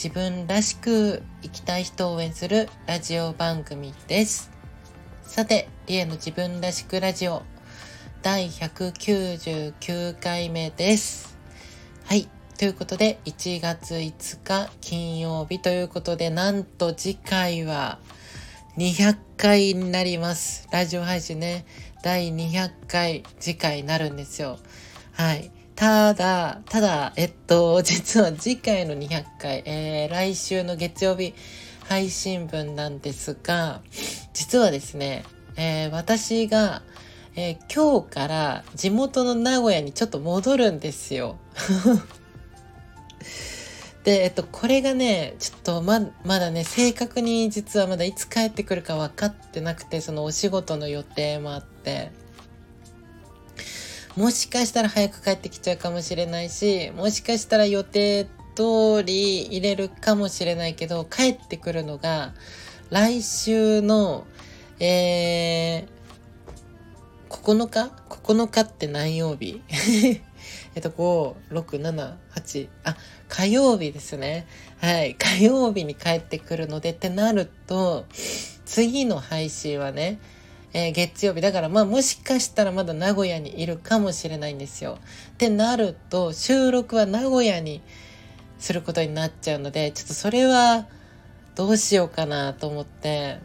自分らしく生きたい人を応援するラジオ番組です。さて、リエの自分らしくラジオ第199回目です。はい。ということで、1月5日金曜日ということで、なんと次回は200回になります。ラジオ配信ね、第200回次回になるんですよ。はい。ただ、ただ、えっと、実は次回の200回、えー、来週の月曜日配信分なんですが、実はですね、えー、私が、えー、今日から地元の名古屋にちょっと戻るんですよ。で、えっと、これがね、ちょっとま、まだね、正確に実はまだいつ帰ってくるか分かってなくて、そのお仕事の予定もあって、もしかしたら早く帰ってきちゃうかもしれないし、もしかしたら予定通り入れるかもしれないけど、帰ってくるのが、来週の、えー、9日 ?9 日って何曜日？えっと、5、6、7、8、あ、火曜日ですね。はい。火曜日に帰ってくるのでってなると、次の配信はね、えー、月曜日。だからまあもしかしたらまだ名古屋にいるかもしれないんですよ。ってなると、収録は名古屋にすることになっちゃうので、ちょっとそれはどうしようかなと思って、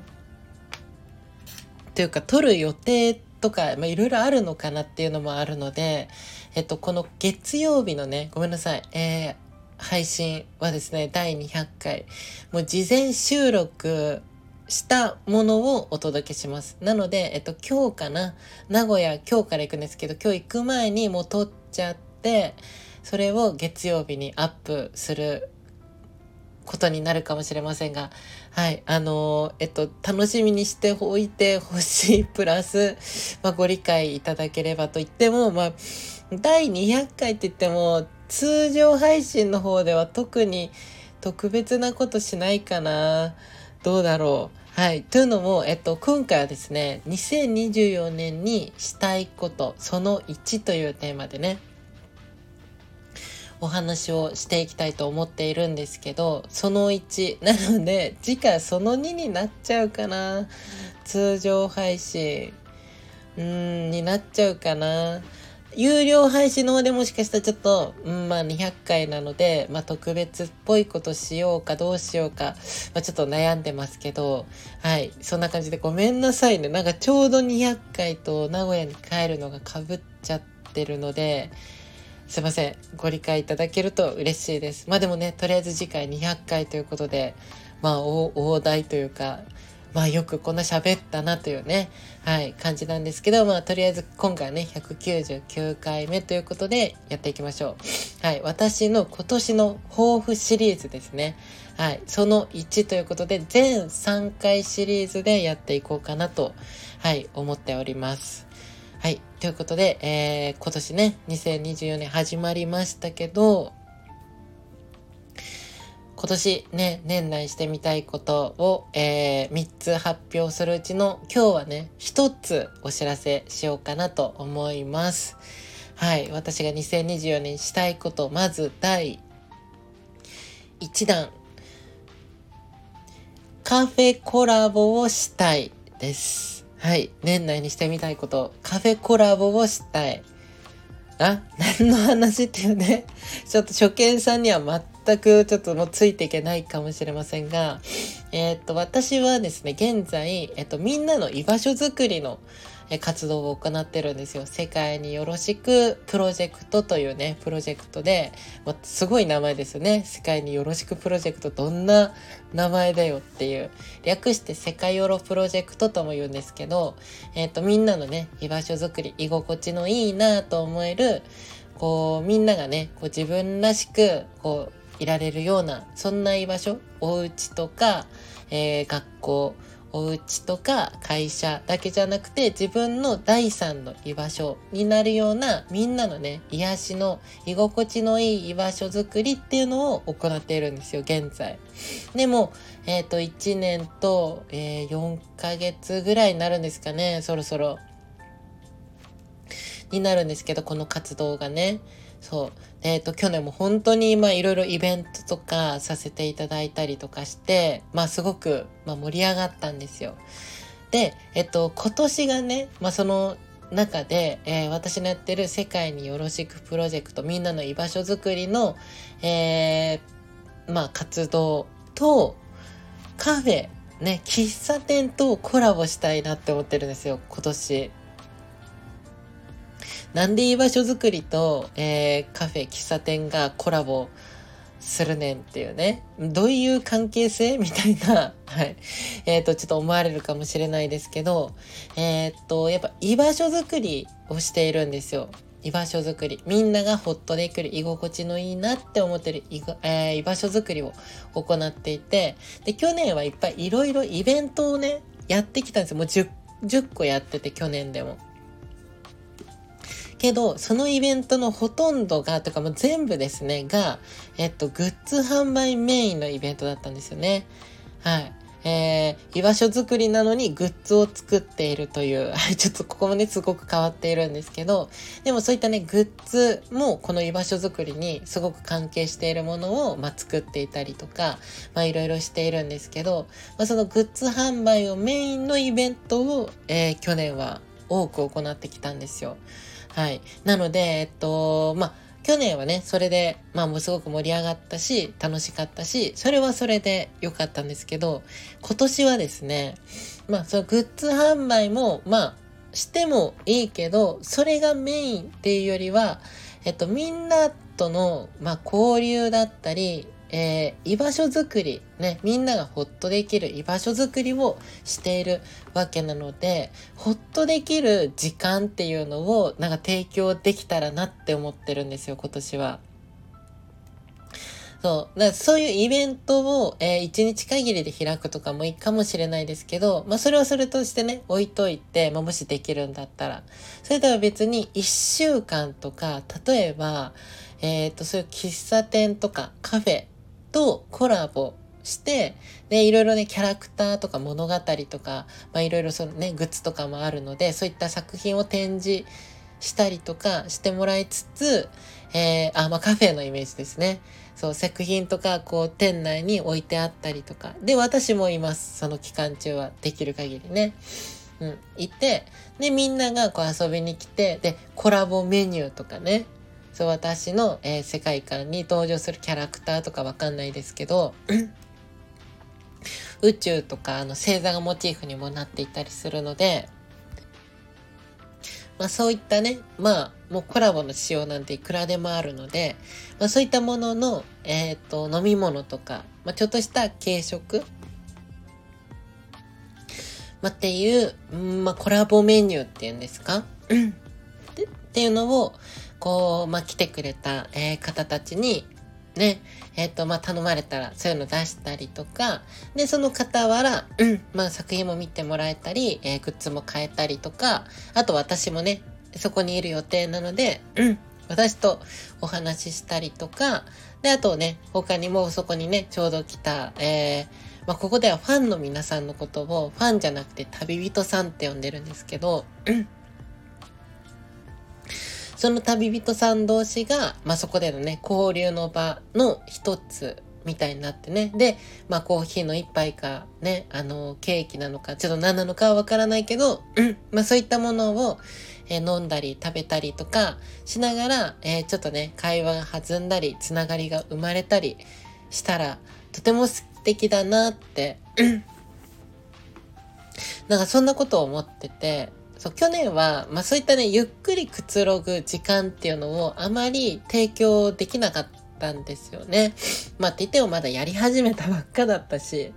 というか撮る予定とか、いろいろあるのかなっていうのもあるので、えっと、この月曜日のね、ごめんなさい、えー、配信はですね、第200回、もう事前収録したものをお届けします。なので、えっと、今日かな、名古屋、今日から行くんですけど、今日行く前にもう撮っちゃって、それを月曜日にアップすることになるかもしれませんが、はい、あのー、えっと、楽しみにしておいてほしい、プラス、まあ、ご理解いただければと言っても、まあ、第200回って言っても、通常配信の方では特に特別なことしないかな。どうだろう。はい。というのも、えっと、今回はですね、2024年にしたいこと、その1というテーマでね、お話をしていきたいと思っているんですけど、その1。なので、次回その2になっちゃうかな。通常配信。うーん、になっちゃうかな。有料配信の方でもしかしたらちょっと、うん、まあ200回なので、まあ特別っぽいことしようかどうしようか、まあちょっと悩んでますけど、はい、そんな感じでごめんなさいね。なんかちょうど200回と名古屋に帰るのが被っちゃってるので、すいません。ご理解いただけると嬉しいです。まあでもね、とりあえず次回200回ということで、まあ大台というか、まあよくこんな喋ったなというね、はい、感じなんですけど、まあとりあえず今回ね、199回目ということでやっていきましょう。はい、私の今年の抱負シリーズですね。はい、その1ということで、全3回シリーズでやっていこうかなと、はい、思っております。はい。ということで、えー、今年ね、2024年始まりましたけど、今年ね、年内してみたいことを、えー、3つ発表するうちの今日はね、1つお知らせしようかなと思います。はい。私が2024年したいこと、まず第1弾。カフェコラボをしたいです。はい。年内にしてみたいこと。カフェコラボをしたい。あ何の話っていうね。ちょっと初見さんには全くちょっともうついていけないかもしれませんが、えー、っと、私はですね、現在、えっと、みんなの居場所づくりの、活動を行ってるんですよ。世界によろしくプロジェクトというね、プロジェクトで、ま、すごい名前ですよね。世界によろしくプロジェクト、どんな名前だよっていう。略して世界よろプロジェクトとも言うんですけど、えっ、と、みんなのね、居場所づくり、居心地のいいなと思える、こう、みんながね、こう自分らしく、こう、いられるような、そんな居場所、お家とか、えー、学校、お家とか会社だけじゃなくて自分の第三の居場所になるようなみんなのね、癒しの居心地のいい居場所づくりっていうのを行っているんですよ、現在。でも、えっ、ー、と、1年と、えー、4ヶ月ぐらいになるんですかね、そろそろ。になるんですけど、この活動がね。そう。えっ、ー、と、去年も本当に、まあ、いろいろイベントとかさせていただいたりとかして、まあ、すごく、まあ、盛り上がったんですよ。で、えっと、今年がね、まあ、その中で、えー、私のやってる世界によろしくプロジェクト、みんなの居場所づくりの、えー、まあ、活動と、カフェ、ね、喫茶店とコラボしたいなって思ってるんですよ、今年。なんで居場所づくりと、えー、カフェ、喫茶店がコラボするねんっていうね。どういう関係性？みたいな、はい。えっ、ー、と、ちょっと思われるかもしれないですけど、えっ、ー、と、やっぱ居場所づくりをしているんですよ。居場所づくり。みんながほっとできる居心地のいいなって思ってる居,、えー、居場所づくりを行っていて、で、去年はいっぱいいろいろイベントをね、やってきたんですよ。もう 10, 10個やってて、去年でも。けど、そのイベントのほとんどが、とかも全部ですね、が、えっと、グッズ販売メインのイベントだったんですよね。はい。えー、居場所作りなのにグッズを作っているという、ちょっとここもね、すごく変わっているんですけど、でもそういったね、グッズもこの居場所作りにすごく関係しているものを、まあ、作っていたりとか、まあ、いろいろしているんですけど、まあ、そのグッズ販売をメインのイベントを、えー、去年は多く行ってきたんですよ。はい。なので、えっと、まあ、去年はね、それで、まあもうすごく盛り上がったし、楽しかったし、それはそれで良かったんですけど、今年はですね、まあそのグッズ販売も、まあ、してもいいけど、それがメインっていうよりは、えっと、みんなとの、まあ、交流だったり、えー、居場所づくり、ね、みんながほっとできる居場所づくりをしているわけなので、ほっとできる時間っていうのをなんか提供できたらなって思ってるんですよ、今年は。そう。だからそういうイベントを、えー、1日限りで開くとかもいいかもしれないですけど、まあそれはそれとしてね、置いといて、まあもしできるんだったら。それでは別に1週間とか、例えば、えっ、ー、と、そういう喫茶店とかカフェとコラボして、で、いろいろね、キャラクターとか物語とか、まあいろいろそのね、グッズとかもあるので、そういった作品を展示したりとかしてもらいつつ、えー、あ、まあカフェのイメージですね。そう、作品とか、こう、店内に置いてあったりとか。で、私もいます。その期間中は。できる限りね。うん、いて、で、みんながこう遊びに来て、で、コラボメニューとかね、そう、私の、えー、世界観に登場するキャラクターとかわかんないですけど、宇宙とか、あの、星座がモチーフにもなっていたりするので、まあそういったね、まあもうコラボの仕様なんていくらでもあるので、まあそういったものの、えっ、ー、と、飲み物とか、まあちょっとした軽食、まあっていう、まあコラボメニューっていうんですか？っていうのを、こう、まあ、来てくれた、えー、方たちに、ね、えっ、ー、と、まあ、頼まれたら、そういうの出したりとか、で、その傍ら、うん、まあ、作品も見てもらえたり、えー、グッズも買えたりとか、あと私もね、そこにいる予定なので、うん、私とお話ししたりとか、で、あとね、他にもそこにね、ちょうど来た、えー、まあ、ここではファンの皆さんのことを、ファンじゃなくて旅人さんって呼んでるんですけど、うん。その旅人さん同士が、まあ、そこでのね、交流の場の一つみたいになってね。で、まあ、コーヒーの一杯か、ね、あの、ケーキなのか、ちょっと何なのかはわからないけど、うん、まあ、そういったものを、えー、飲んだり食べたりとかしながら、えー、ちょっとね、会話が弾んだり、つながりが生まれたりしたら、とても素敵だなって、なんかそんなことを思ってて、そう、去年は、まあそういったね、ゆっくりくつろぐ時間っていうのをあまり提供できなかったんですよね。まあって言ってもまだやり始めたばっかだったし、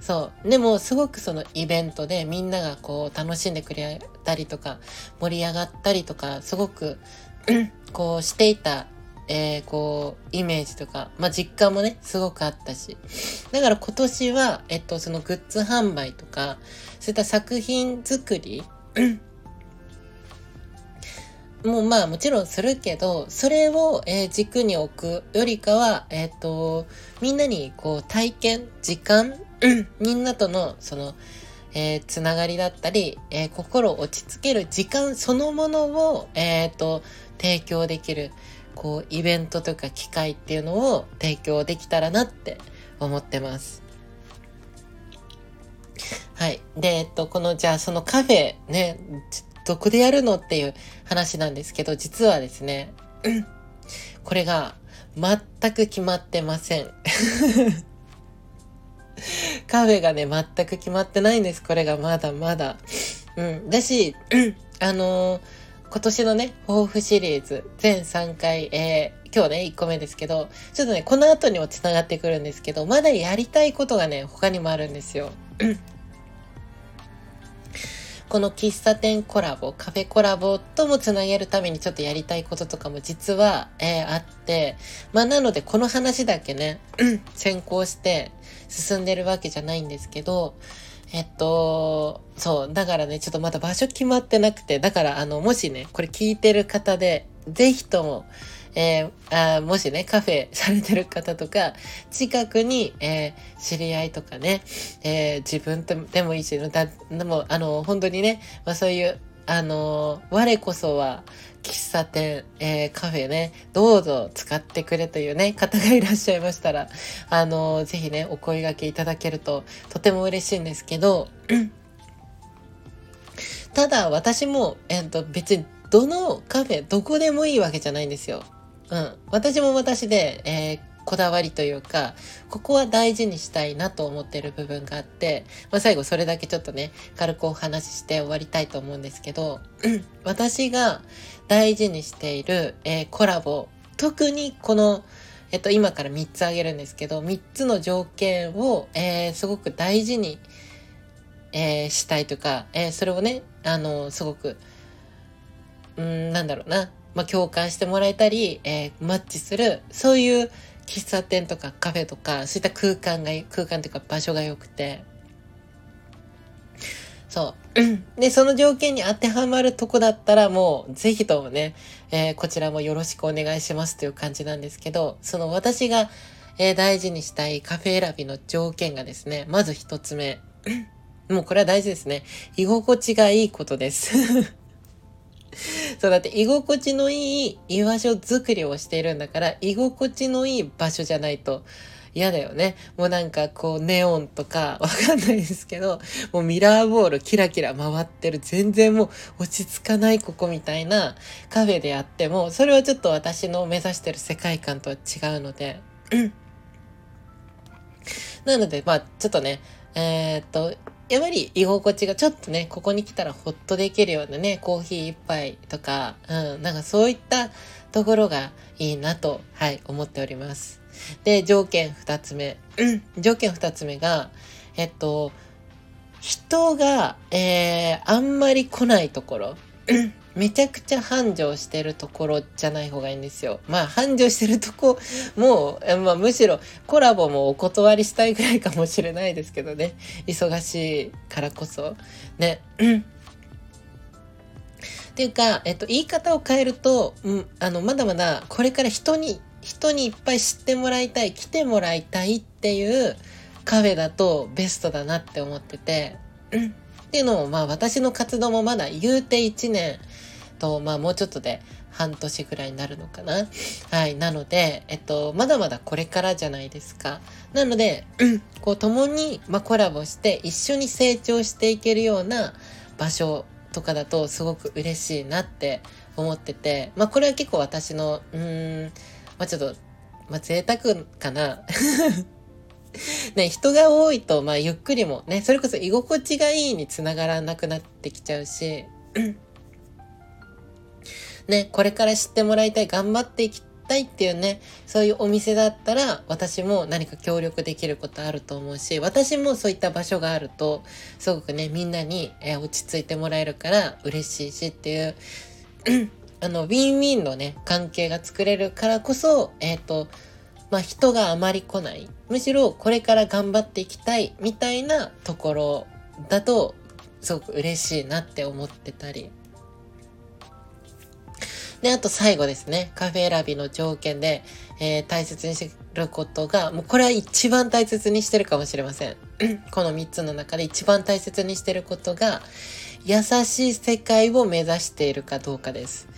そう。でも、すごくそのイベントでみんながこう楽しんでくれたりとか、盛り上がったりとか、すごく、こうしていたえー、こう、イメージとか、まあ、実感もね、すごくあったし。だから今年は、えっと、そのグッズ販売とか、そういった作品作り、もうまあもちろんするけど、それを、えー、軸に置くよりかは、えっ、ー、と、みんなにこう体験、時間、みんなとのその、えー、つながりだったり、え、心を落ち着ける時間そのものを、えっ、と、提供できる、こう、イベントとか機会っていうのを提供できたらなって思ってます。はい。で、えっと、この、じゃあそのカフェね、どこでやるのっていう話なんですけど、実はですね、これが全く決まってません。カフェがね、全く決まってないんです。これがまだまだ。うん。だし、あのー、今年のね、抱負シリーズ、全3回、えー、今日ね、1個目ですけど、ちょっとね、この後にも繋がってくるんですけど、まだやりたいことがね、他にもあるんですよ。この喫茶店コラボ、カフェコラボともつなげるためにちょっとやりたいこととかも実は、えー、あって、まあなのでこの話だけね、先行して進んでるわけじゃないんですけど、えっと、そう、だからね、ちょっとまだ場所決まってなくて、だからあの、もしね、これ聞いてる方で、ぜひとも、えー、あもしね、カフェされてる方とか、近くに、えー、知り合いとかね、えー、自分でもいいし、だでも、あの、本当にね、まあそういう、あの、我こそは、喫茶店、えー、カフェね、どうぞ使ってくれというね、方がいらっしゃいましたら、あの、ぜひね、お声掛けいただけると、とても嬉しいんですけど、ただ私も、えっ、ー、と、別にどのカフェ、どこでもいいわけじゃないんですよ。うん。私も私で、えー、こだわりというか、ここは大事にしたいなと思ってる部分があって、まあ、最後それだけちょっとね、軽くお話しして終わりたいと思うんですけど、私が大事にしている、えー、コラボ、特にこの、えっと、今から3つ挙げるんですけど、3つの条件を、えー、すごく大事に、えー、したいとか、え、それをね、あの、すごく、うん、なんだろうな、まあ、共感してもらえたり、えー、マッチする、そういう喫茶店とかカフェとか、そういった空間が、空間というか場所が良くて、そう。で、その条件に当てはまるとこだったらもう、ぜひともね、えー、こちらもよろしくお願いしますという感じなんですけど、その私が、えー、大事にしたいカフェ選びの条件がですね、まず一つ目。もうこれは大事ですね。居心地がいいことです。そうだって居心地のいい居場所作りをしているんだから居心地のいい場所じゃないと嫌だよね。もうなんかこうネオンとか わかんないですけど、もうミラーボールキラキラ回ってる。全然もう落ち着かないここみたいなカフェであっても、それはちょっと私の目指してる世界観とは違うので、なのでまあちょっとね、えー、っと、やっぱり居心地がちょっとね、ここに来たらほっとできるようなね、コーヒー一杯とか、うん、なんかそういったところがいいなと、はい、思っております。で、条件二つ目。条件二つ目が、えっと、人が、えー、あんまり来ないところ。めちゃくちゃ繁盛してるところじゃない方がいいんですよ。まあ繁盛してるとこもう、まあ、むしろコラボもお断りしたいぐらいかもしれないですけどね。忙しいからこそ。ね。っていうか、えっと、言い方を変えると、うん、あの、まだまだこれから人に、人にいっぱい知ってもらいたい、来てもらいたいっていうカフェだとベストだなって思ってて、うんっていうのも、まあ私の活動もまだ言うて1年と、まあもうちょっとで半年ぐらいになるのかな。はい。なので、えっと、まだまだこれからじゃないですか。なので、こう共に、まあ、コラボして一緒に成長していけるような場所とかだとすごく嬉しいなって思ってて、まあこれは結構私の、うーん、まあちょっと、まあ贅沢かな。ね、人が多いと、まあ、ゆっくりもね、それこそ居心地がいいにつながらなくなってきちゃうし、ね、これから知ってもらいたい、頑張っていきたいっていうね、そういうお店だったら、私も何か協力できることあると思うし、私もそういった場所があると、すごくね、みんなに、え落ち着いてもらえるから嬉しいしっていう、あの、ウィンウィンのね、関係が作れるからこそ、えっ、ー、と、まあ、人があまり来ない。むしろこれから頑張っていきたいみたいなところだと、すごく嬉しいなって思ってたり。で、あと最後ですね。カフェ選びの条件で、えー、大切にしてることが、もうこれは一番大切にしてるかもしれません。この3つの中で一番大切にしてることが、優しい世界を目指しているかどうかです。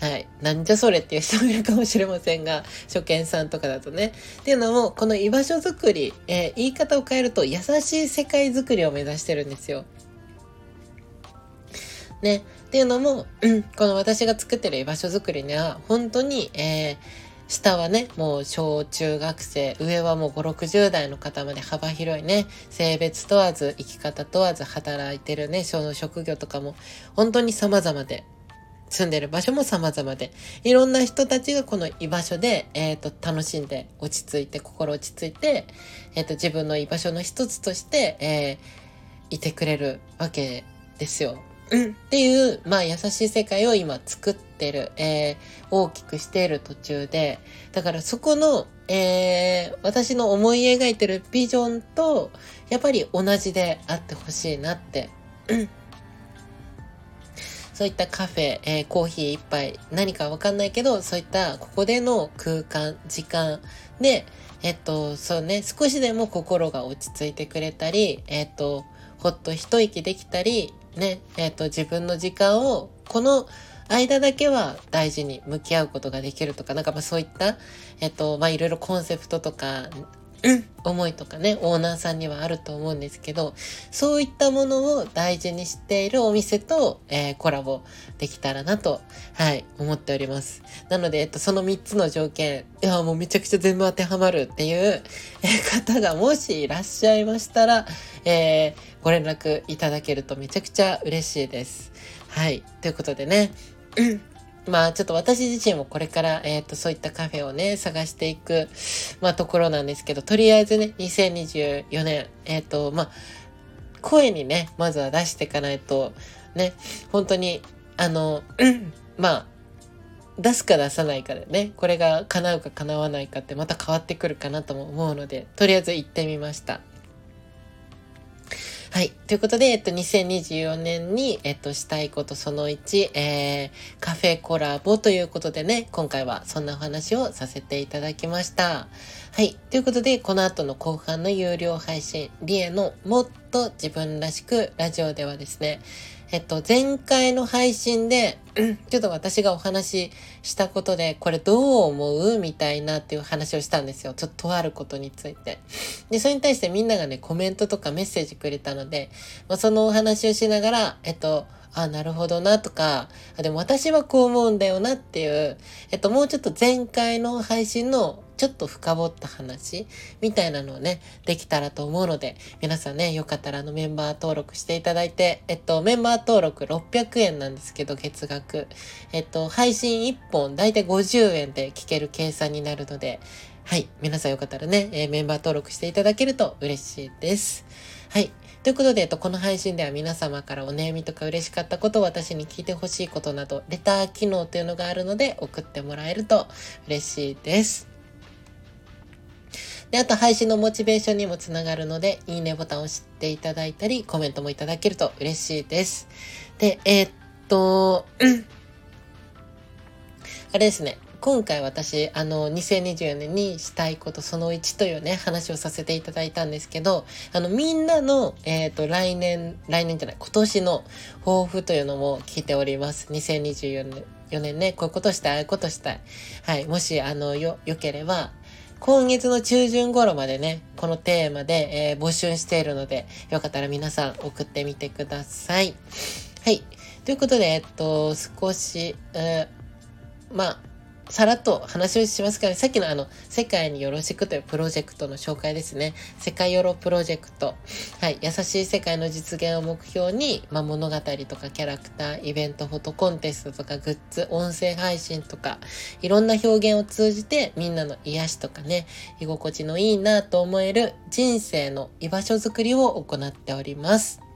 はい。なんじゃそれっていう人もいるかもしれませんが、初見さんとかだとね。っていうのも、この居場所づくり、えー、言い方を変えると、優しい世界づくりを目指してるんですよ。ね。っていうのも、この私が作ってる居場所づくりには、本当に、えー、下はね、もう小中学生、上はもう5、60代の方まで幅広いね、性別問わず、生き方問わず働いてるね、その職業とかも本当に様々で、住んでる場所も様々で、いろんな人たちがこの居場所で、えっ、ー、と、楽しんで、落ち着いて、心落ち着いて、えっ、ー、と、自分の居場所の一つとして、えー、いてくれるわけですよ。うん。っていう、まあ優しい世界を今作ってる、えー、大きくしている途中で、だからそこの、えー、私の思い描いてるビジョンと、やっぱり同じであってほしいなって、そういったカフェ、えー、コーヒー一杯、何かわかんないけど、そういったここでの空間、時間で、えっと、そうね、少しでも心が落ち着いてくれたり、えっと、ほっと一息できたり、ね、えっ、ー、と、自分の時間を、この間だけは大事に向き合うことができるとか、なんかまあそういった、えっ、と、まあいろいろコンセプトとか、思いとかね、オーナーさんにはあると思うんですけど、そういったものを大事にしているお店と、えー、コラボできたらなと、はい、思っております。なので、えっと、その3つの条件、いや、もうめちゃくちゃ全部当てはまるっていう、えー、方がもしいらっしゃいましたら、えー、ご連絡いただけるとめちゃくちゃ嬉しいです。はい。ということでね、まあちょっと私自身もこれから、えっ、ー、と、そういったカフェをね、探していく、まあところなんですけど、とりあえずね、2024年、えっ、ー、と、まあ、声にね、まずは出していかないと、ね、本当に、あの、まあ、出すか出さないかでね、これが叶うか叶わないかってまた変わってくるかなとも思うので、とりあえず行ってみました。はい。ということで、えっと、2024年に、えっと、したいことその1、えー、カフェコラボということでね、今回はそんなお話をさせていただきました。はい。ということで、この後の後半の有料配信、リエのもっと自分らしくラジオではですね、えっと、前回の配信で、ちょっと私がお話ししたことで、これどう思うみたいなっていう話をしたんですよ。ちょっととあることについて。で、それに対してみんながね、コメントとかメッセージくれたので、まあ、そのお話をしながら、えっと、あ、なるほどなとか、あ、でも私はこう思うんだよなっていう、えっと、もうちょっと前回の配信のちょっと深掘った話みたいなのをね、できたらと思うので、皆さんね、よかったらあのメンバー登録していただいて、えっと、メンバー登録600円なんですけど、月額。えっと、配信1本だいたい50円で聞ける計算になるので、はい。皆さんよかったらね、えー、メンバー登録していただけると嬉しいです。はい。ということで、えっと、この配信では皆様からお悩みとか嬉しかったことを私に聞いてほしいことなど、レター機能というのがあるので送ってもらえると嬉しいです。で、あと配信のモチベーションにもつながるので、いいねボタンを押していただいたり、コメントもいただけると嬉しいです。で、えー、っと、あれですね。今回私、あの、2024年にしたいことその1というね、話をさせていただいたんですけど、あの、みんなの、えっ、ー、と、来年、来年じゃない、今年の抱負というのも聞いております。2024年。ね、こういうことしたい、ああいうことしたい。はい。もし、あの、よ、良ければ、今月の中旬頃までね、このテーマで、えー、募集しているので、よかったら皆さん送ってみてください。はい。ということで、えっと、少し、えー、まあ、さらっと話をしますから、ね、さっきのあの、世界によろしくというプロジェクトの紹介ですね。世界よろプロジェクト。はい。優しい世界の実現を目標に、まあ、物語とかキャラクター、イベント、フォトコンテストとかグッズ、音声配信とか、いろんな表現を通じて、みんなの癒しとかね、居心地のいいなと思える人生の居場所づくりを行っております。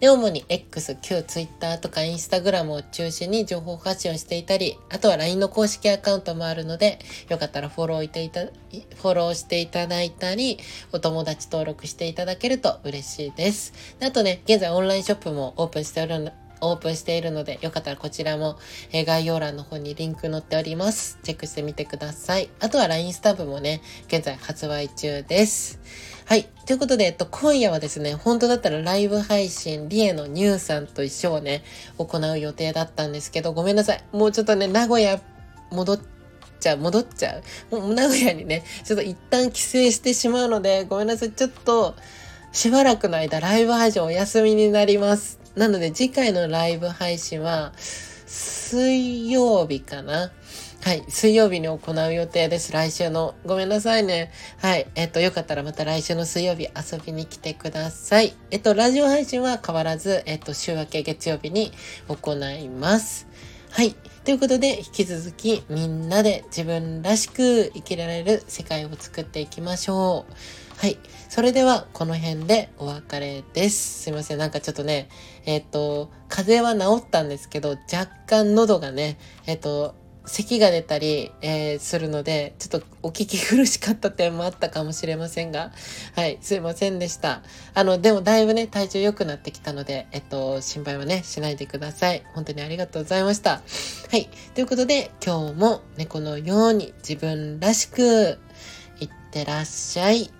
で、主に X、旧 Twitter とか Instagram を中心に情報発信をしていたり、あとは LINE の公式アカウントもあるので、よかったらフォローいていた、フォローしていただいたり、お友達登録していただけると嬉しいです。であとね、現在オンラインショップもオープンしておるオープンしているので、よかったらこちらも、え概要欄の方にリンク載っております。チェックしてみてください。あとは LINE スタンプもね、現在発売中です。はい。ということで、えっと、今夜はですね、本当だったらライブ配信、リエのニューさんと一緒をね、行う予定だったんですけど、ごめんなさい。もうちょっとね、名古屋戻っちゃう、戻っちゃう。もう名古屋にね、ちょっと一旦帰省してしまうので、ごめんなさい。ちょっと、しばらくの間、ライブ配信お休みになります。なので、次回のライブ配信は、水曜日かな。はい。水曜日に行う予定です。来週の。ごめんなさいね。はい。えっと、よかったらまた来週の水曜日遊びに来てください。えっと、ラジオ配信は変わらず、えっと、週明け月曜日に行います。はい。ということで、引き続きみんなで自分らしく生きられる世界を作っていきましょう。はい。それでは、この辺でお別れです。すいません。なんかちょっとね、えっ、と、風邪は治ったんですけど、若干喉がね、えっ、と、咳が出たり、えー、するので、ちょっとお聞き苦しかった点もあったかもしれませんが、はい、すいませんでした。あの、でもだいぶね、体重良くなってきたので、えっと、心配はね、しないでください。本当にありがとうございました。はい、ということで、今日も猫のように自分らしく、いってらっしゃい。